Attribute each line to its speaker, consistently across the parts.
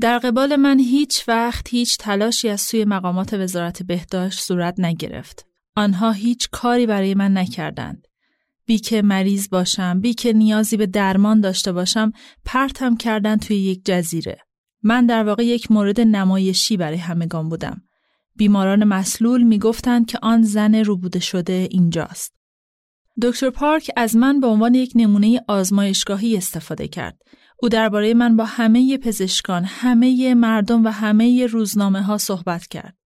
Speaker 1: در قبال من هیچ وقت هیچ تلاشی از سوی مقامات وزارت بهداشت صورت نگرفت. آنها هیچ کاری برای من نکردند. بی که مریض باشم، بی که نیازی به درمان داشته باشم، پرتم کردن توی یک جزیره. من در واقع یک مورد نمایشی برای همگان بودم. بیماران مسلول می‌گفتند که آن زن روبوده شده اینجاست. دکتر پارک از من به عنوان یک نمونه آزمایشگاهی استفاده کرد. او درباره من با همه پزشکان، همه مردم و همه روزنامه ها صحبت کرد.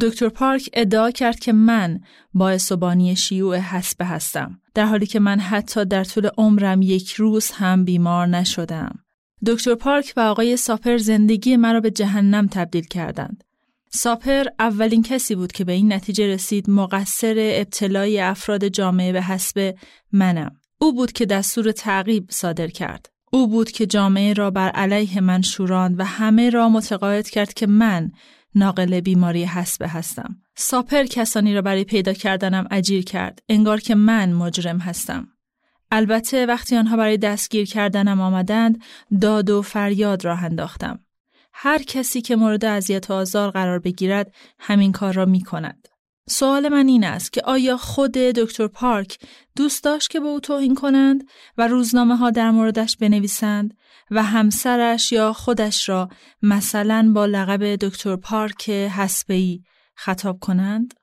Speaker 1: دکتر پارک ادعا کرد که من باعث و بانی شیوع حسبه هستم در حالی که من حتی در طول عمرم یک روز هم بیمار نشدم. دکتر پارک و آقای ساپر زندگی مرا به جهنم تبدیل کردند. ساپر اولین کسی بود که به این نتیجه رسید مقصر ابتلای افراد جامعه به حسب منم. او بود که دستور تعقیب صادر کرد. او بود که جامعه را بر علیه من شوراند و همه را متقاعد کرد که من ناقل بیماری حسبه هستم. ساپر کسانی را برای پیدا کردنم اجیر کرد. انگار که من مجرم هستم. البته وقتی آنها برای دستگیر کردنم آمدند داد و فریاد راه انداختم. هر کسی که مورد اذیت و آزار قرار بگیرد همین کار را می کند. سوال من این است که آیا خود دکتر پارک دوست داشت که به او توهین کنند و روزنامه ها در موردش بنویسند و همسرش یا خودش را مثلا با لقب دکتر پارک حسبه‌ای خطاب کنند؟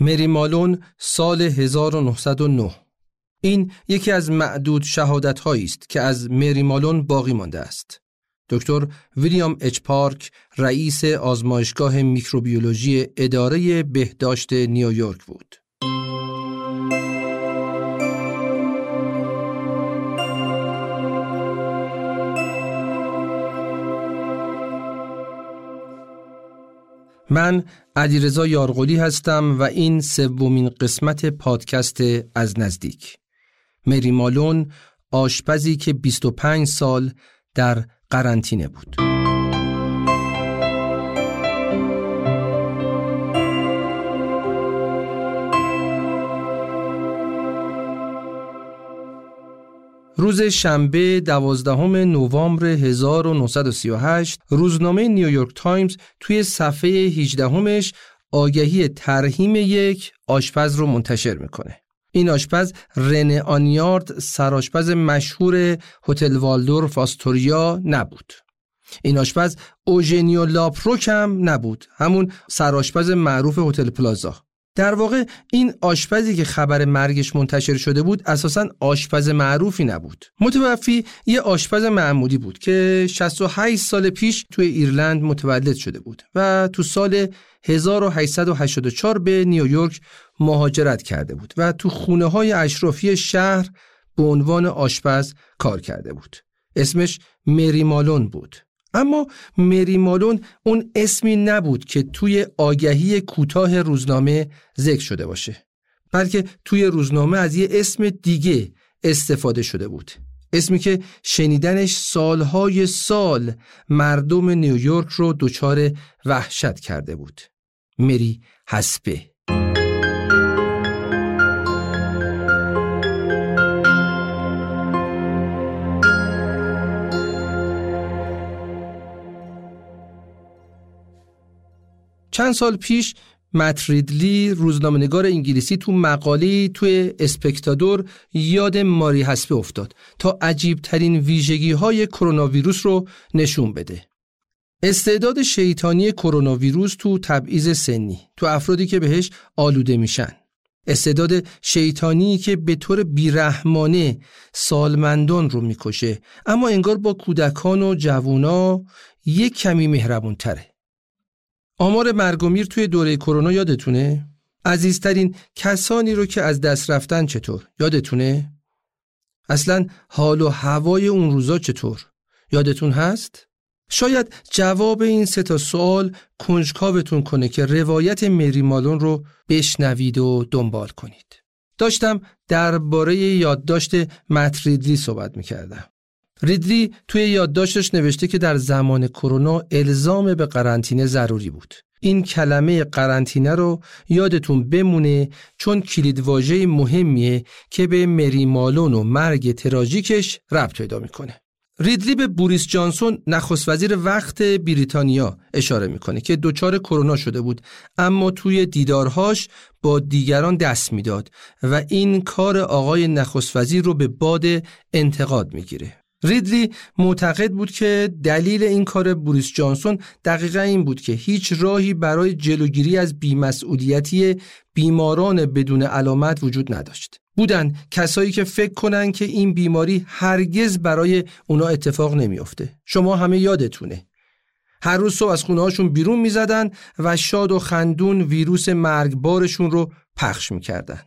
Speaker 2: مری مالون سال 1909 این یکی از معدود شهادت است که از مری مالون باقی مانده است. دکتر ویلیام اچ پارک رئیس آزمایشگاه میکروبیولوژی اداره بهداشت نیویورک بود. من علیرضا یارقلی هستم و این سومین قسمت پادکست از نزدیک. مری مالون آشپزی که 25 سال در قرنطینه بود. روز شنبه دوازدهم نوامبر 1938 روزنامه نیویورک تایمز توی صفحه 18 همش آگهی ترهیم یک آشپز رو منتشر می‌کنه. این آشپز رنه آنیارد سرآشپز مشهور هتل والدور فاستوریا نبود. این آشپز اوژنیو لاپروک هم نبود. همون سرآشپز معروف هتل پلازا. در واقع این آشپزی که خبر مرگش منتشر شده بود اساسا آشپز معروفی نبود. متوفی یه آشپز معمولی بود که 68 سال پیش توی ایرلند متولد شده بود و تو سال 1884 به نیویورک مهاجرت کرده بود و تو خونه های اشرافی شهر به عنوان آشپز کار کرده بود. اسمش مری مالون بود. اما مری مالون اون اسمی نبود که توی آگهی کوتاه روزنامه ذکر شده باشه. بلکه توی روزنامه از یه اسم دیگه استفاده شده بود. اسمی که شنیدنش سالهای سال مردم نیویورک رو دچار وحشت کرده بود. مری حسبه. چند سال پیش متریدلی روزنامه‌نگار انگلیسی تو مقاله توی اسپکتادور یاد ماری حسبه افتاد تا عجیب ترین ویژگی های کرونا ویروس رو نشون بده. استعداد شیطانی کرونا ویروس تو تبعیض سنی تو افرادی که بهش آلوده میشن. استعداد شیطانی که به طور بیرحمانه سالمندان رو می‌کشه اما انگار با کودکان و جوونا یک کمی مهربون تره. آمار مرگ و میر توی دوره کرونا یادتونه؟ عزیزترین کسانی رو که از دست رفتن چطور؟ یادتونه؟ اصلا حال و هوای اون روزا چطور؟ یادتون هست؟ شاید جواب این سه تا سوال کنجکاوتون کنه که روایت مری مالون رو بشنوید و دنبال کنید. داشتم درباره یادداشت متریدلی صحبت می‌کردم. ریدلی توی یادداشتش نوشته که در زمان کرونا الزام به قرنطینه ضروری بود. این کلمه قرنطینه رو یادتون بمونه چون کلیدواژه مهمیه که به مری مالون و مرگ تراژیکش ربط پیدا می‌کنه. ریدلی به بوریس جانسون نخست وزیر وقت بریتانیا اشاره می‌کنه که دچار کرونا شده بود اما توی دیدارهاش با دیگران دست می‌داد و این کار آقای نخست وزیر رو به باد انتقاد می‌گیره ریدلی معتقد بود که دلیل این کار بوریس جانسون دقیقا این بود که هیچ راهی برای جلوگیری از بیمسئولیتی بیماران بدون علامت وجود نداشت. بودن کسایی که فکر کنن که این بیماری هرگز برای اونا اتفاق نمیافته. شما همه یادتونه. هر روز صبح از خونه هاشون بیرون می‌زدن و شاد و خندون ویروس مرگبارشون رو پخش می‌کردن.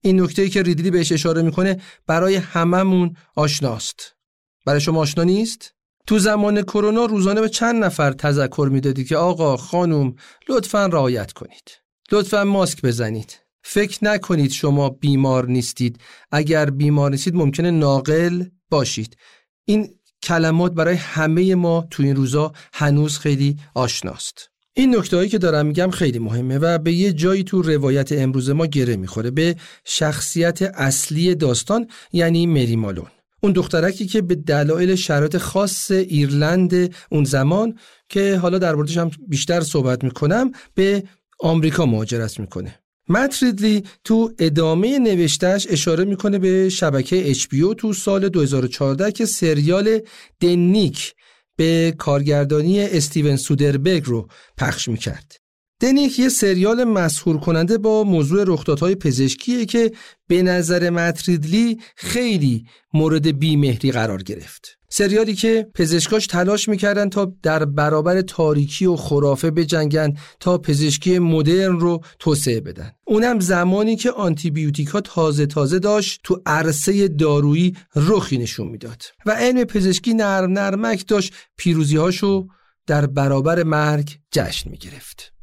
Speaker 2: این نکته که ریدلی بهش اشاره می‌کنه برای هممون آشناست. برای شما آشنا نیست؟ تو زمان کرونا روزانه به چند نفر تذکر می‌دادی که آقا خانم لطفا رعایت کنید. لطفا ماسک بزنید. فکر نکنید شما بیمار نیستید. اگر بیمار نیستید ممکنه ناقل باشید. این کلمات برای همه ما تو این روزا هنوز خیلی آشناست. این نکته هایی که دارم میگم خیلی مهمه و به یه جایی تو روایت امروز ما گره می‌خوره به شخصیت اصلی داستان یعنی مری مالون. اون دخترکی که به دلایل شرایط خاص ایرلند اون زمان که حالا در هم بیشتر صحبت می‌کنم به آمریکا مهاجرت می‌کنه متریدلی تو ادامه نوشتهش اشاره می‌کنه به شبکه HBO تو سال 2014 که سریال دنیک به کارگردانی استیون سودربرگ رو پخش می‌کرد. دنیک یه سریال مسهور کننده با موضوع رخدادهای پزشکیه که به نظر متریدلی خیلی مورد بیمهری قرار گرفت. سریالی که پزشکاش تلاش می‌کردن تا در برابر تاریکی و خرافه بجنگن تا پزشکی مدرن رو توسعه بدن. اونم زمانی که آنتیبیوتیکا تازه تازه داشت تو عرصه دارویی رخی نشون می‌داد و علم پزشکی نرم نرمک داشت پیروزیهاشو در برابر مرگ جشن می‌گرفت.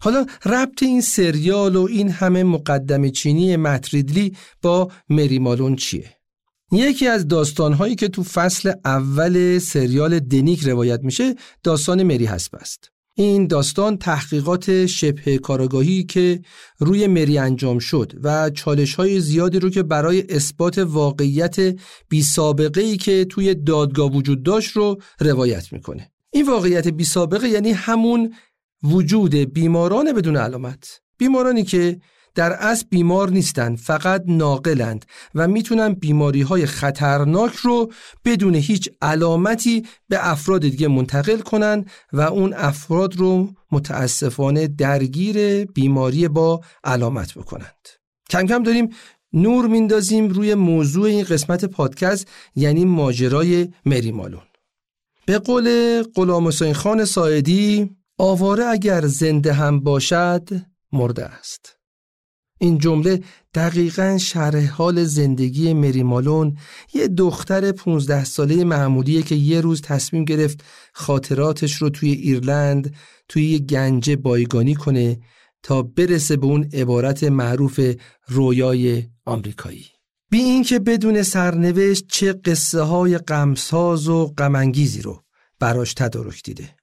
Speaker 2: حالا ربط این سریال و این همه مقدم چینی متریدلی با مری مالون چیه؟ یکی از داستانهایی که تو فصل اول سریال دنیک روایت میشه داستان مری هسپ است. این داستان تحقیقات شبه کارگاهی که روی مری انجام شد و چالش های زیادی رو که برای اثبات واقعیت بی سابقه ای که توی دادگاه وجود داشت رو روایت می‌کنه. این واقعیت بی سابقه یعنی همون وجود بیماران بدون علامت. بیمارانی که در اصل بیمار نیستند فقط ناقلند و می‌تونن بیماری های خطرناک رو بدون هیچ علامتی به افراد دیگه منتقل کنن و اون افراد رو متاسفانه درگیر بیماری با علامت بکنند. کم کم داریم نور میندازیم روی موضوع این قسمت پادکست یعنی ماجرای مری مالون. به قول غلام حسین خان ساعدی آواره اگر زنده هم باشد مرده است. این جمله دقیقا شرح حال زندگی مری مالون یه دختر 15 ساله معمولیه که یه روز تصمیم گرفت خاطراتش رو توی ایرلند توی یه گنجه بایگانی کنه تا برسه به اون عبارت معروف رویای آمریکایی. بی اینکه بدون سرنوشت چه قصه های غمساز و غمانگیزی رو براش تدارک دیده.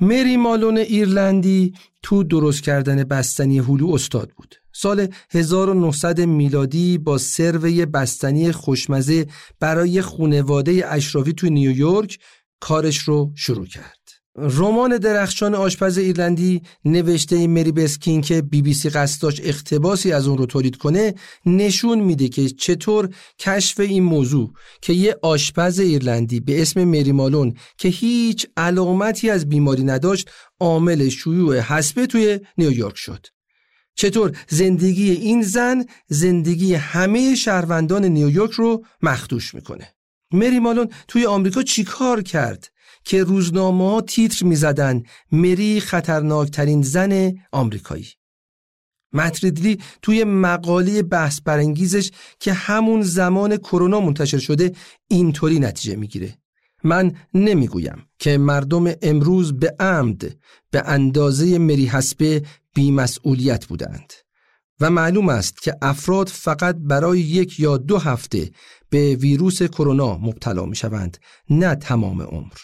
Speaker 2: مری مالون ایرلندی تو درست کردن بستنی هلو استاد بود. سال 1900 میلادی با سروی بستنی خوشمزه برای خونواده اشرافی تو نیویورک کارش رو شروع کرد. رمان درخشان آشپز ایرلندی نوشته مری بسکین که بی بی سی قصد داشت اختباسی از اون رو تولید کنه نشون میده که چطور کشف این موضوع که یه آشپز ایرلندی به اسم مری مالون که هیچ علامتی از بیماری نداشت عامل شیوع حسبه توی نیویورک شد. چطور زندگی این زن زندگی همه شهروندان نیویورک رو مخدوش می‌کنه؟ مری مالون توی آمریکا چیکار کرد؟ که روزنامه تیتر می زدن مری خطرناکترین زن آمریکایی. متریدلی توی مقاله بحث برانگیزش که همون زمان کرونا منتشر شده اینطوری نتیجه می‌گیره. من نمی‌گویم که مردم امروز به عمد به اندازه مری حسبه بیمسئولیت بودند و معلوم است که افراد فقط برای یک یا دو هفته به ویروس کرونا مبتلا می شوند نه تمام عمر.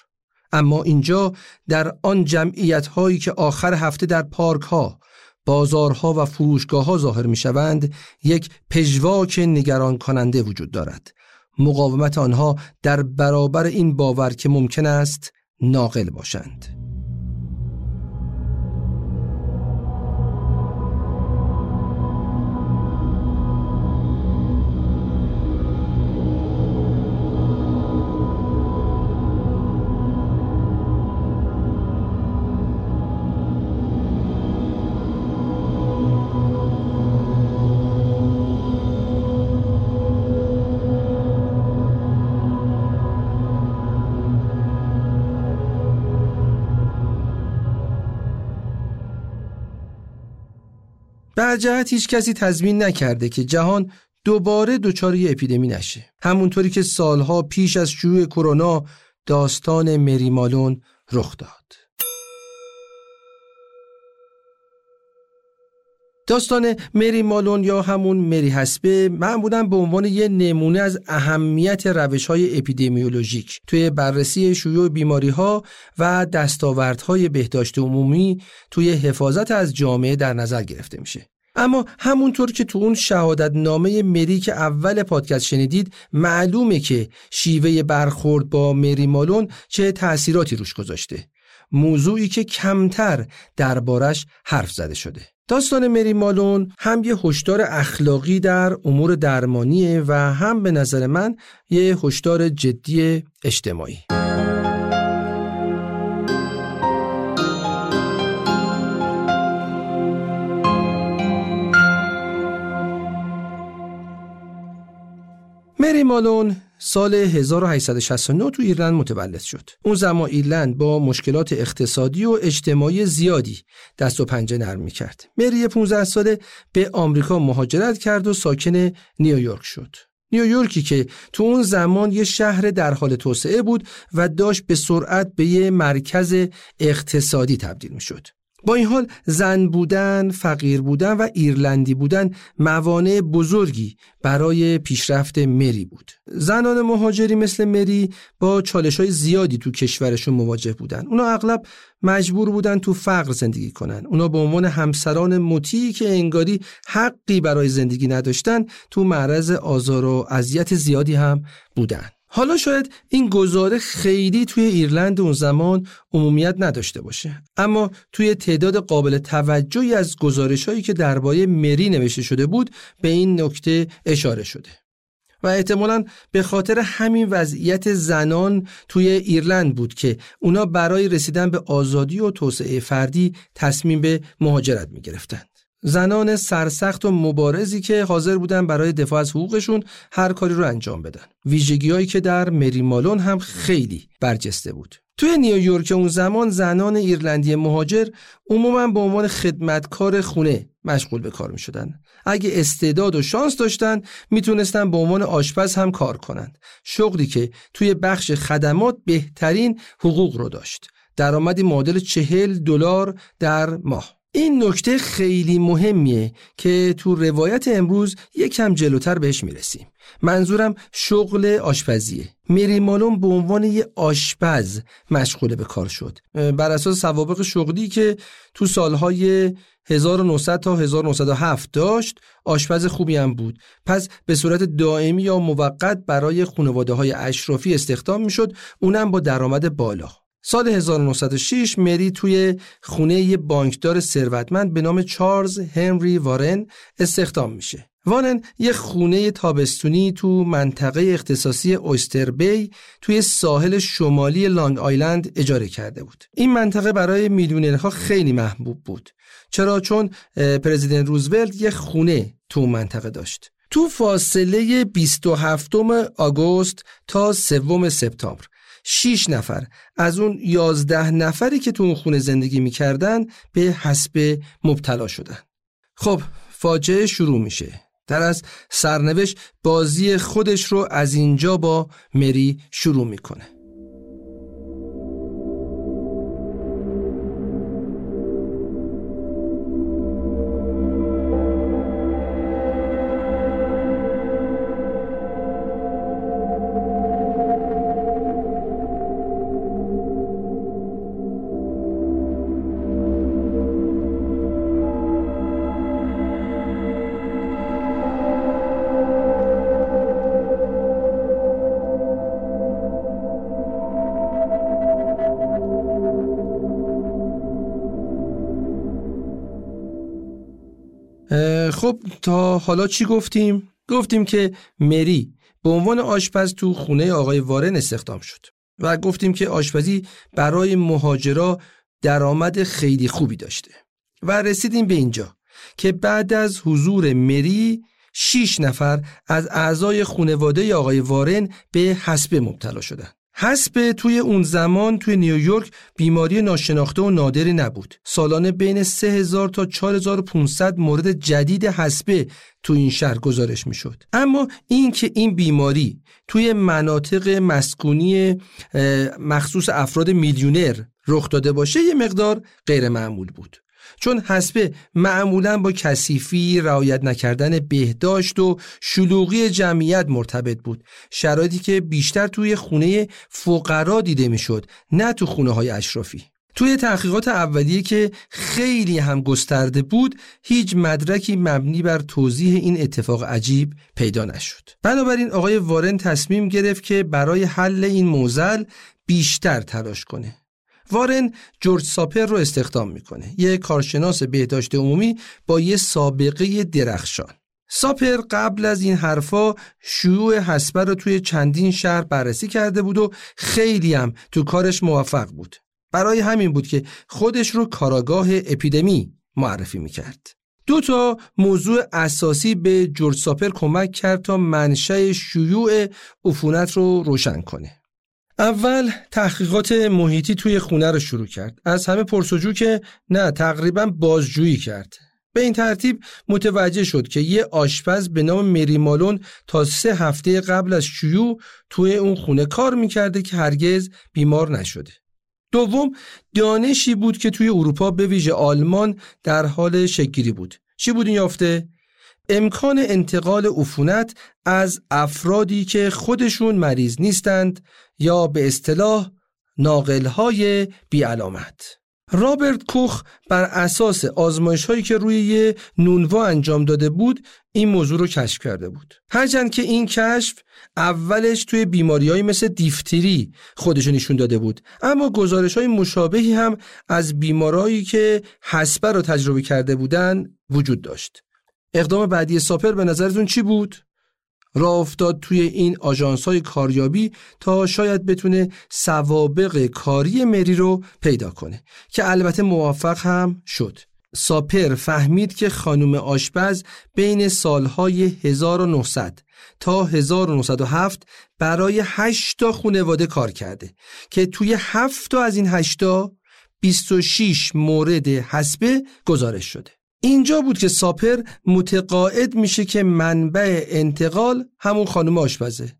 Speaker 2: اما اینجا در آن جمعیت هایی که آخر هفته در پارک ها بازارها و فروشگاه ها ظاهر می شوند یک پژواک نگران کننده وجود دارد. مقاومت آنها در برابر این باور که ممکن است ناقل باشند. در جهت هیچ کسی تضمین نکرده که جهان دوباره دچار یه اپیدمی نشه همونطوری که سالها پیش از شروع کرونا داستان مری مالون رخ داد داستان مری مالون یا همون مری حسبه معمولا به عنوان یه نمونه از اهمیت روش های اپیدمیولوژیک توی بررسی شیوع بیماری ها و دستاوردهای بهداشت عمومی توی حفاظت از جامعه در نظر گرفته میشه. اما همونطور که تو اون شهادت نامه مری که اول پادکست شنیدید معلومه که شیوه برخورد با مری مالون چه تأثیراتی روش گذاشته. موضوعی که کمتر دربارش حرف زده شده. داستان مری مالون هم یه هشدار اخلاقی در امور درمانیه و هم به نظر من یه هشدار جدی اجتماعی مری مالون سال 1869 تو ایرلند متولد شد. اون زمان ایرلند با مشکلات اقتصادی و اجتماعی زیادی دست و پنجه نرم می‌کرد. مری 15 ساله به آمریکا مهاجرت کرد و ساکن نیویورک شد. نیویورکی که تو اون زمان یه شهر در حال توسعه بود و داشت به سرعت به یه مرکز اقتصادی تبدیل می شد. با این حال زن بودن، فقیر بودن و ایرلندی بودن موانع بزرگی برای پیشرفت مری بود. زنان مهاجری مثل مری با چالش های زیادی تو کشورشون مواجه بودن. اونا اغلب مجبور بودن تو فقر زندگی کنن. اونا به عنوان همسران مطیعی که انگاری حقی برای زندگی نداشتن تو معرض آزار و اذیت زیادی هم بودن. حالا شاید این گزاره خیلی توی ایرلند اون زمان عمومیت نداشته باشه اما توی تعداد قابل توجهی از گزارش هایی که درباره مری نوشته شده بود به این نکته اشاره شده و احتمالا به خاطر همین وضعیت زنان توی ایرلند بود که اونا برای رسیدن به آزادی و توسعه فردی تصمیم به مهاجرت می گرفتن. زنان سرسخت و مبارزی که حاضر بودن برای دفاع از حقوقشون هر کاری رو انجام بدن ویژگیهایی که در مری مالون هم خیلی برجسته بود توی نیویورک اون زمان زنان ایرلندی مهاجر عموما به عنوان خدمتکار خونه مشغول به کار می شدن. اگه استعداد و شانس داشتن می‌تونستن به عنوان آشپز هم کار کنند. شغلی که توی بخش خدمات بهترین حقوق رو داشت. درآمدی معادل چهل دلار در ماه. این نکته خیلی مهمیه که تو روایت امروز یکم جلوتر بهش می‌رسیم. منظورم شغل آشپزیه. میری مالون به عنوان یه آشپز مشغول به کار شد. بر اساس سوابق شغلی که تو سالهای 1900 تا 1907 داشت آشپز خوبی هم بود. پس به صورت دائمی یا موقت برای خانواده های اشرافی استخدام می‌شد اونم با درآمد بالا. سال 1906 مری توی خونه یه بانکدار ثروتمند به نام چارلز هنری وارن استخدام میشه. وارن یه خونه تابستونی تو منطقه اختصاصی اوستر بی توی ساحل شمالی لانگ آیلند اجاره کرده بود. این منطقه برای میلیونرها خیلی محبوب بود. چرا چون پرزیدنت روزولت یه خونه تو منطقه داشت. تو فاصله 27 آگوست تا 3 سپتامبر 6 نفر. از اون 11 نفری که تو اون خونه زندگی می‌کردن به حسب مبتلا شدن. خب فاجعه شروع میشه. در از سرنوشت بازی خودش رو از اینجا با مری شروع می‌کنه. خب تا حالا چی گفتیم؟ گفتیم که مری به عنوان آشپز تو خونه آقای وارن استخدام شد و گفتیم که آشپزی برای مهاجرا درآمد خیلی خوبی داشته و رسیدیم به اینجا که بعد از حضور مری شیش نفر از اعضای خانواده آقای وارن به حسبه مبتلا شدند. حسب توی اون زمان توی نیویورک بیماری ناشناخته و نادری نبود. سالانه بین 3000 تا 4500 مورد جدید حسبه تو این شهر گزارش می‌شد. اما این که این بیماری توی مناطق مسکونی مخصوص افراد میلیونر رخ داده باشه یه مقدار غیر معمول بود. چون حسبه معمولا با کثیفی رعایت نکردن بهداشت و شلوغی جمعیت مرتبط بود. شرایطی که بیشتر توی خونه فقرا دیده می‌شد نه تو خونه های اشرافی. توی تحقیقات اولیه که خیلی هم گسترده بود هیچ مدرکی مبنی بر توضیح این اتفاق عجیب پیدا نشد. بنابراین آقای وارن تصمیم گرفت که برای حل این موزل بیشتر تلاش کنه. وارن جورج ساپر رو استخدام می‌کنه. یه کارشناس بهداشت عمومی با یه سابقه درخشان. ساپر قبل از این حرفا شیوع حسبه رو توی چندین شهر بررسی کرده بود و خیلی هم تو کارش موفق بود. برای همین بود که خودش رو کاراگاه اپیدمی معرفی می‌کرد. دو تا موضوع اساسی به جورج ساپر کمک کرد تا منشأ شیوع عفونت رو روشن کنه. اول تحقیقات محیطی توی خونه رو شروع کرد. از همه پرسجو که نه تقریبا بازجویی کرد. به این ترتیب متوجه شد که یه آشپز به نام مری مالون تا سه هفته قبل از شیوع توی اون خونه کار می‌کرده که هرگز بیمار نشده. دوم دانشی بود که توی اروپا به ویژه آلمان در حال شکگیری بود. چی بود این یافته؟ امکان انتقال عفونت از افرادی که خودشون مریض نیستند یا به اصطلاح ناقلهای بیعلامت. رابرت کوخ بر اساس آزمایش هایی که روی یه نونوا انجام داده بود این موضوع رو کشف کرده بود. هرچند که این کشف اولش توی بیماری مثل دیفتری خودشون نشون داده بود اما گزارش های مشابهی هم از بیمارایی که حسبه رو تجربه کرده بودن وجود داشت. اقدام بعدی ساپر به نظرتون چی بود؟ راه افتاد توی این آژانس های کاریابی تا شاید بتونه سوابق کاری مری رو پیدا کنه که البته موفق هم شد ساپر فهمید که خانم آشپز بین سالهای 1900 تا 1907 برای 8 تا خانواده کار کرده که توی 7 تا از این 8 تا 26 مورد حسبه گزارش شده اینجا بود که ساپر متقاعد میشه که منبع انتقال همون خانم آشپزه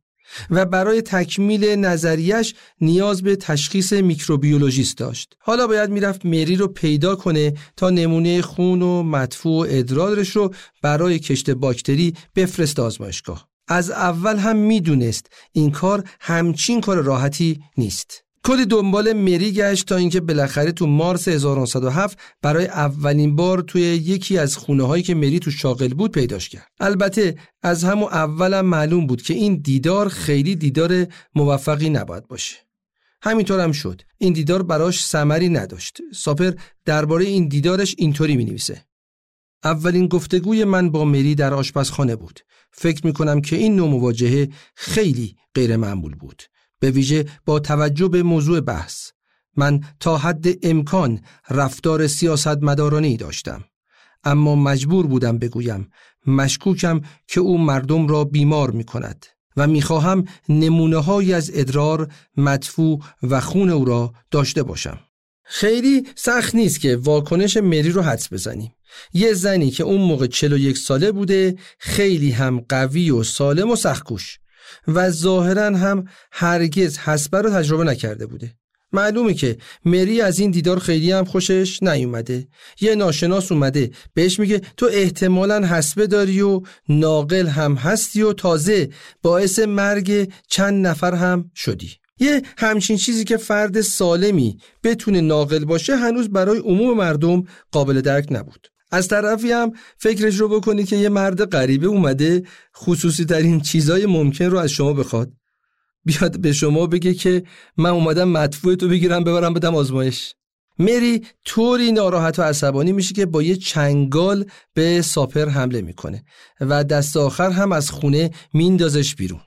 Speaker 2: و برای تکمیل نظریش نیاز به تشخیص میکروبیولوژیست داشت. حالا باید می‌رفت مری رو پیدا کنه تا نمونه خون و مدفوع و ادرارش رو برای کشت باکتری بفرست آزمایشگاه. از اول هم می‌دونست این کار همچین کار راحتی نیست. کلی دنبال مری گشت تا اینکه بالاخره تو مارس 1907 برای اولین بار توی یکی از خونه هایی که مری تو شاغل بود پیداش کرد. البته از همون اولم معلوم بود که این دیدار خیلی دیدار موفقی نباید باشه. همینطور هم شد. این دیدار براش ثمری نداشت. ساپر درباره این دیدارش اینطوری می نویسه. اولین گفتگوی من با مری در آشپزخانه بود. فکر می کنم که این نوع مواجهه خیلی غیر معمول بود. به ویژه با توجه به موضوع بحث من تا حد امکان رفتار سیاستمدارانه داشتم اما مجبور بودم بگویم مشکوکم که او مردم را بیمار می کند و می‌خواهم نمونه از ادرار، مدفوع و خون او را داشته باشم. خیلی سخت نیست که واکنش مری رو حدس بزنیم. یه زنی که اون موقع 41 ساله بوده خیلی هم قوی و سالم و سختگوش و ظاهرا هم هرگز حسبه رو تجربه نکرده بوده. معلومه که مری از این دیدار خیلی هم خوشش نیومده. یه ناشناس اومده بهش میگه تو احتمالا حسبه داری و ناقل هم هستی و تازه باعث مرگ چند نفر هم شدی. یه همچین چیزی که فرد سالمی بتونه ناقل باشه هنوز برای عموم مردم قابل درک نبود. از طرفی هم فکرش رو بکنید که یه مرد غریبه اومده خصوصی ترین چیزای ممکن رو از شما بخواد. بیاد به شما بگه که من اومدم مدفوع تو بگیرم ببرم بدم آزمایش. مری طوری ناراحت و عصبانی میشه که با یه چنگال به ساپر حمله می‌کنه و دست آخر هم از خونه میندازش بیرون.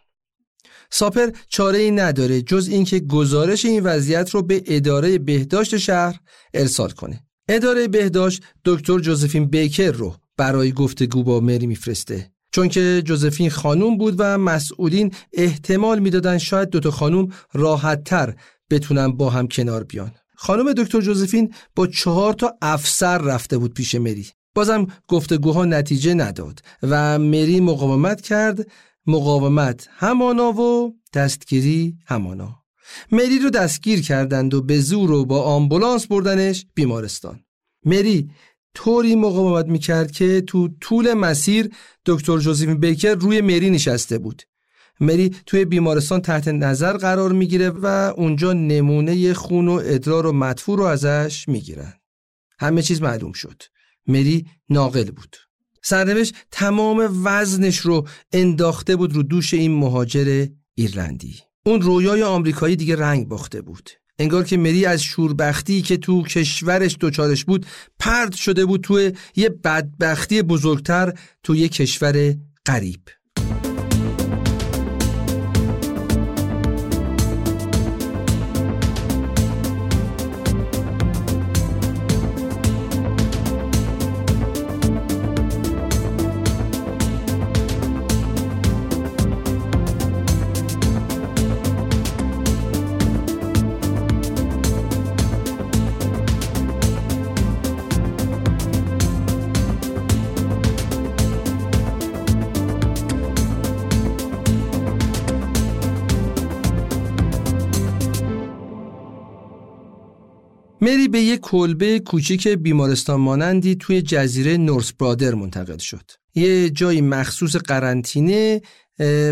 Speaker 2: ساپر چاره ای نداره جز اینکه گزارش این وضعیت رو به اداره بهداشت شهر ارسال کنه. اداره بهداشت دکتر جوزفین بیکر رو برای گفتگو با مری میفرسته. چون که جوزفین خانوم بود و مسئولین احتمال می‌دادن شاید دوتا خانوم راحتتر بتونن با هم کنار بیان. خانم دکتر جوزفین با چهار تا افسر رفته بود پیش مری. بازم گفتگوها نتیجه نداد و مری مقاومت کرد. مقاومت همانا و دستگیری همانا. مری رو دستگیر کردند و به زور و با آمبولانس بردنش بیمارستان. مری طوری مقاومت می‌کرد که تو طول مسیر دکتر جوزیفین بیکر روی مری نشسته بود. مری توی بیمارستان تحت نظر قرار می‌گیره و اونجا نمونه خون و ادرار و مدفوع رو ازش می‌گیرن. همه چیز معلوم شد. مری ناقل بود. سرنوشت تمام وزنش رو انداخته بود رو دوش این مهاجر ایرلندی. اون رویای آمریکایی دیگه رنگ باخته بود. انگار که مری از شوربختی که تو کشورش دوچارش بود پرد شده بود توی یه بدبختی بزرگتر تو یه کشور غریب. به یک کلبه کوچیک بیمارستان مانندی توی جزیره نورس برادر منتقل شد. یه جایی مخصوص قرنطینه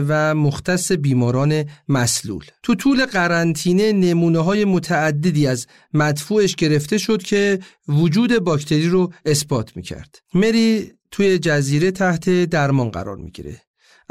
Speaker 2: و مختص بیماران مسلول. تو طول قرنطینه نمونه های متعددی از مدفوعش گرفته شد که وجود باکتری رو اثبات می‌کرد. مری توی جزیره تحت درمان قرار می‌گیره.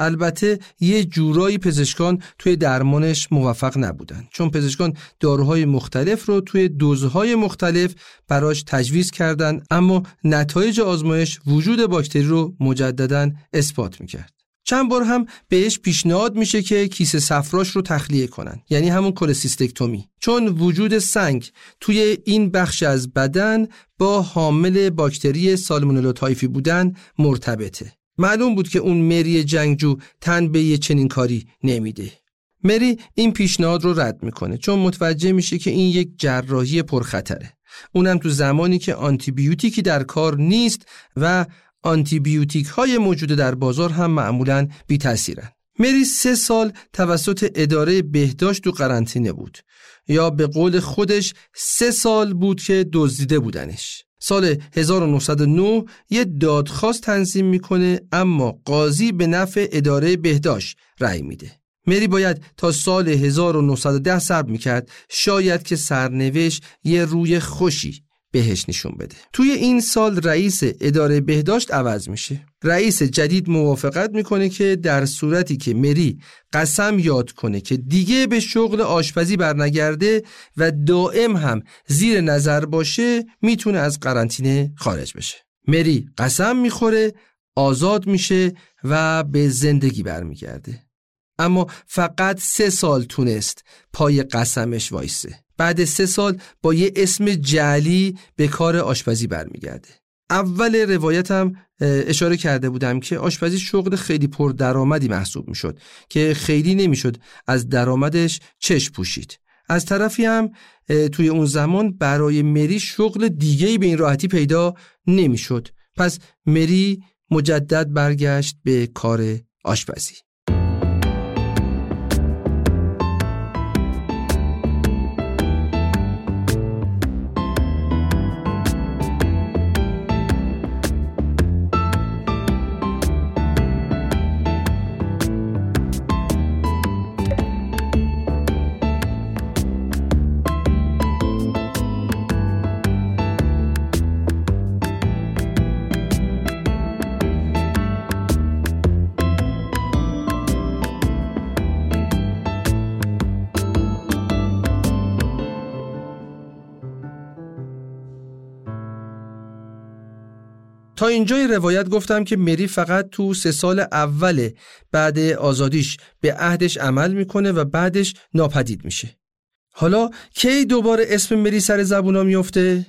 Speaker 2: البته یه جورایی پزشکان توی درمانش موفق نبودن. چون پزشکان داروهای مختلف رو توی دوزهای مختلف براش تجویز کردند اما نتایج آزمایش وجود باکتری رو مجددا اثبات می‌کرد. چند بار هم بهش پیشنهاد میشه که کیسه صفراش رو تخلیه کنن یعنی همون کلسیستکتومی چون وجود سنگ توی این بخش از بدن با حامل باکتری سالمونلا تایفی بودن مرتبطه. معلوم بود که اون مری جنگجو تن به یه چنین کاری نمیده. مری این پیشنهاد رو رد می‌کنه چون متوجه میشه که این یک جراحی پرخطره. اونم تو زمانی که آنتیبیوتیکی در کار نیست و آنتیبیوتیک های موجوده در بازار هم معمولا بی تاثیرن. مری سه سال توسط اداره بهداشت تو قرنطینه بود. یا به قول خودش سه سال بود که دزدیده بودنش. سال 1909 یه دادخواست تنظیم می‌کنه اما قاضی به نفع اداره بهداشت رأی میده. مری باید تا سال 1910 صبر می‌کرد. شاید که سرنوشت یه روی خوشی بهش نشون بده. توی این سال رئیس اداره بهداشت عوض میشه. رئیس جدید موافقت می‌کنه که در صورتی که مری قسم یاد کنه که دیگه به شغل آشپزی برنگرده و دائم هم زیر نظر باشه می‌تونه از قرنطینه خارج بشه. مری قسم می‌خوره آزاد میشه و به زندگی برمیگرده. اما فقط سه سال تونست پای قسمش وایسه. بعد سه سال با یه اسم جعلی به کار آشپزی برمیگرده. اول روایتم اشاره کرده بودم که آشپزی شغل خیلی پر درآمدی محسوب می‌شد که خیلی نمی‌شد از درآمدش چشم پوشید. از طرفی هم توی اون زمان برای مری شغل دیگهی به این راحتی پیدا نمی‌شد. پس مری مجدد برگشت به کار آشپزی. تا اینجای روایت گفتم که مری فقط تو سه سال اول بعد آزادیش به عهدش عمل می‌کنه و بعدش ناپدید میشه. حالا کی دوباره اسم مری سر زبونا میفته؟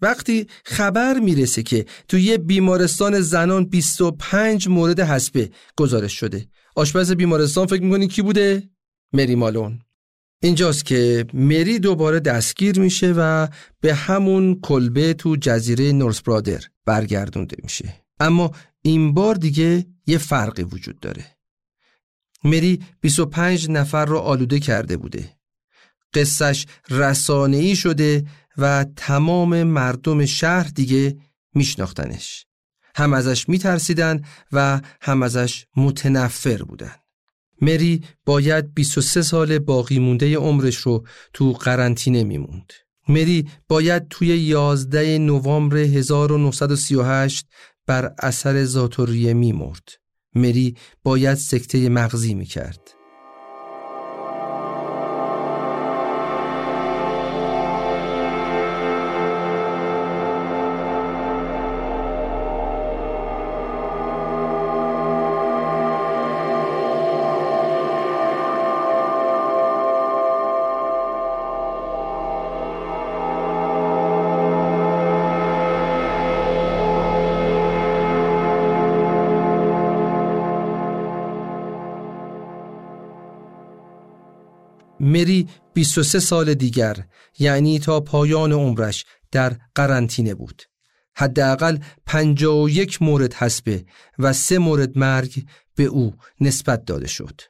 Speaker 2: وقتی خبر می‌رسه که تو یه بیمارستان زنان 25 مورد حسبه گزارش شده. آشپز بیمارستان فکر می‌کنی کی بوده؟ مری مالون. اینجاست که مری دوباره دستگیر میشه و به همون کلبه تو جزیره نورس برادر برگردونده میشه. اما این بار دیگه یه فرقی وجود داره. مری 25 نفر رو آلوده کرده بوده. قصهش رسانه‌ای شده و تمام مردم شهر دیگه میشناختنش. هم ازش میترسیدن و هم ازش متنفر بودن. مری باید 23 سال باقی مونده عمرش رو تو قرنطینه میموند. مری باید توی 11 نوامبر 1938 بر اثر زاتوریه میمرد. مری باید سکته مغزی می‌کرد. مری 23 سال دیگر یعنی تا پایان عمرش در قرنطینه بود. حداقل 51 مورد حسبه و سه مورد مرگ به او نسبت داده شد.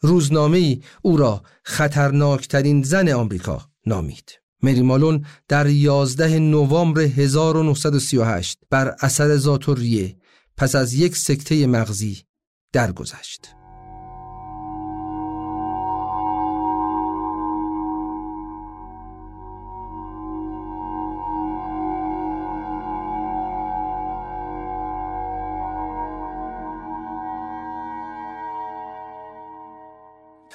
Speaker 2: روزنامه ای او را خطرناکترین زن آمریکا نامید. مری مالون در 11 نوامبر 1938 بر اثر زاتوریه پس از یک سکته مغزی درگذشت.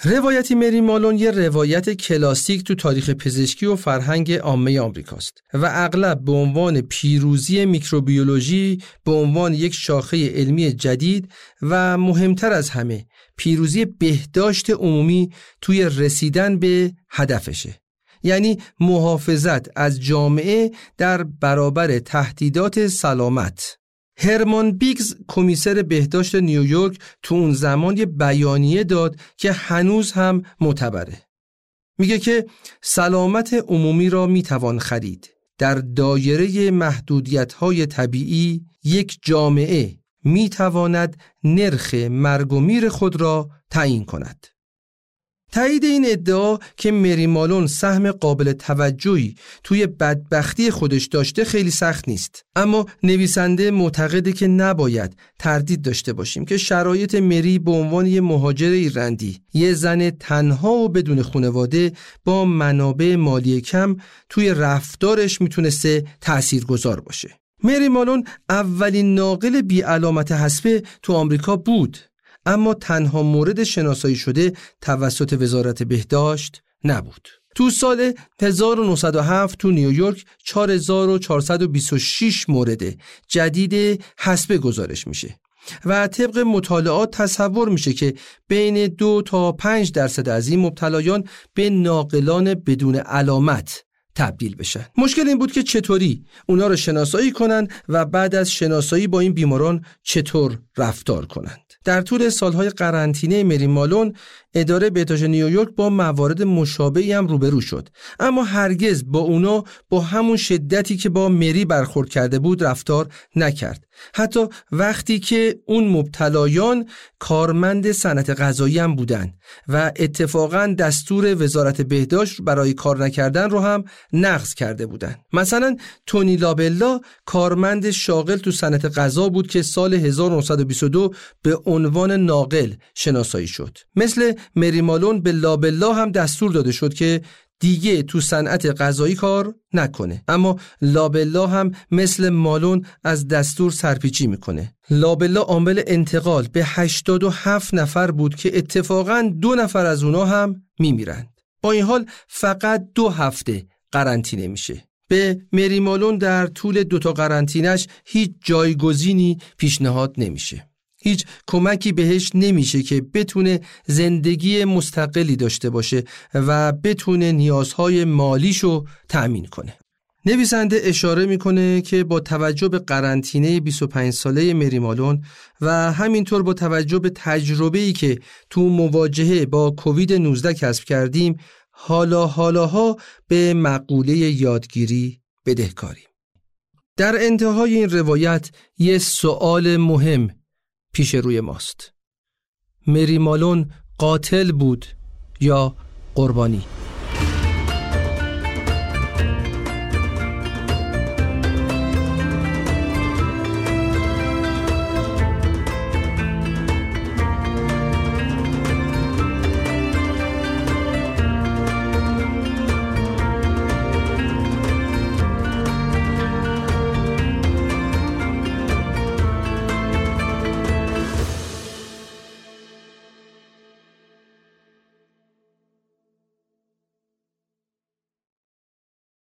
Speaker 2: روایتی مری مالون یه روایت کلاسیک تو تاریخ پزشکی و فرهنگ عامه آمریکاست و اغلب به عنوان پیروزی میکروبیولوژی به عنوان یک شاخه علمی جدید و مهمتر از همه پیروزی بهداشت عمومی توی رسیدن به هدفشه. یعنی محافظت از جامعه در برابر تهدیدات سلامت. هرمان بیگز کمیسر بهداشت نیویورک تو اون زمان یه بیانیه داد که هنوز هم معتبره. میگه که سلامت عمومی را می‌توان خرید. در دایره محدودیت های طبیعی یک جامعه می‌تواند نرخ مرگ و میر خود را تعیین کند. تایید این ادعا که مری مالون سهم قابل توجهی توی بدبختی خودش داشته خیلی سخت نیست. اما نویسنده معتقده که نباید تردید داشته باشیم که شرایط مری به عنوان یه مهاجر ایرندی یه زن تنها و بدون خانواده با منابع مالی کم توی رفتارش می‌تونسته تأثیر گذار باشه. مری مالون اولین ناقل بی علامت حسبه تو آمریکا بود. اما تنها مورد شناسایی شده توسط وزارت بهداشت نبود. تو سال 1907 تو نیویورک 4426 مورد جدید حسبه گزارش میشه و طبق مطالعات تصور میشه که بین دو تا 5 درصد از این مبتلایان به ناقلان بدون علامت تبدیل بشن مشکل این بود که چطوری اونا رو شناسایی کنن و بعد از شناسایی با این بیماران چطور رفتار کنند. در طول سالهای قرنطینه مری مالون اداره بهداشت نیویورک با موارد مشابهی هم روبرو شد. اما هرگز با اونا با همون شدتی که با مری برخورد کرده بود رفتار نکرد. حتی وقتی که اون مبتلایان کارمند صنعت غذایی هم بودن و اتفاقا دستور وزارت بهداشت برای کار نکردن رو هم نقض کرده بودن. مثلا تونی لابلا کارمند شاغل تو صنعت غذا بود که سال 1922 به عنوان ناقل شناسایی شد. مثل مری مالون به لابلا هم دستور داده شد که دیگه تو صنعت غذایی کار نکنه. اما لابلا هم مثل مالون از دستور سرپیچی می‌کنه. لابلا عامل انتقال به 87 نفر بود که اتفاقا دو نفر از اونا هم میمیرند. با این حال فقط دو هفته قرنطینه میشه. به مری مالون در طول دوتا قرنطینش هیچ جایگزینی پیشنهاد نمیشه. هیچ کمکی بهش نمیشه که بتونه زندگی مستقلی داشته باشه و بتونه نیازهای مالیشو تأمین کنه. نویسنده اشاره می‌کنه که با توجه به قرنطینه 25 ساله مری مالون و همینطور با توجه به تجربه‌ای که تو مواجهه با کووید 19 کسب کردیم حالا حالاها به مقوله یادگیری بدهکاریم. در انتهای این روایت یه سوال مهم پیش روی ماست. مری مالون قاتل بود یا قربانی؟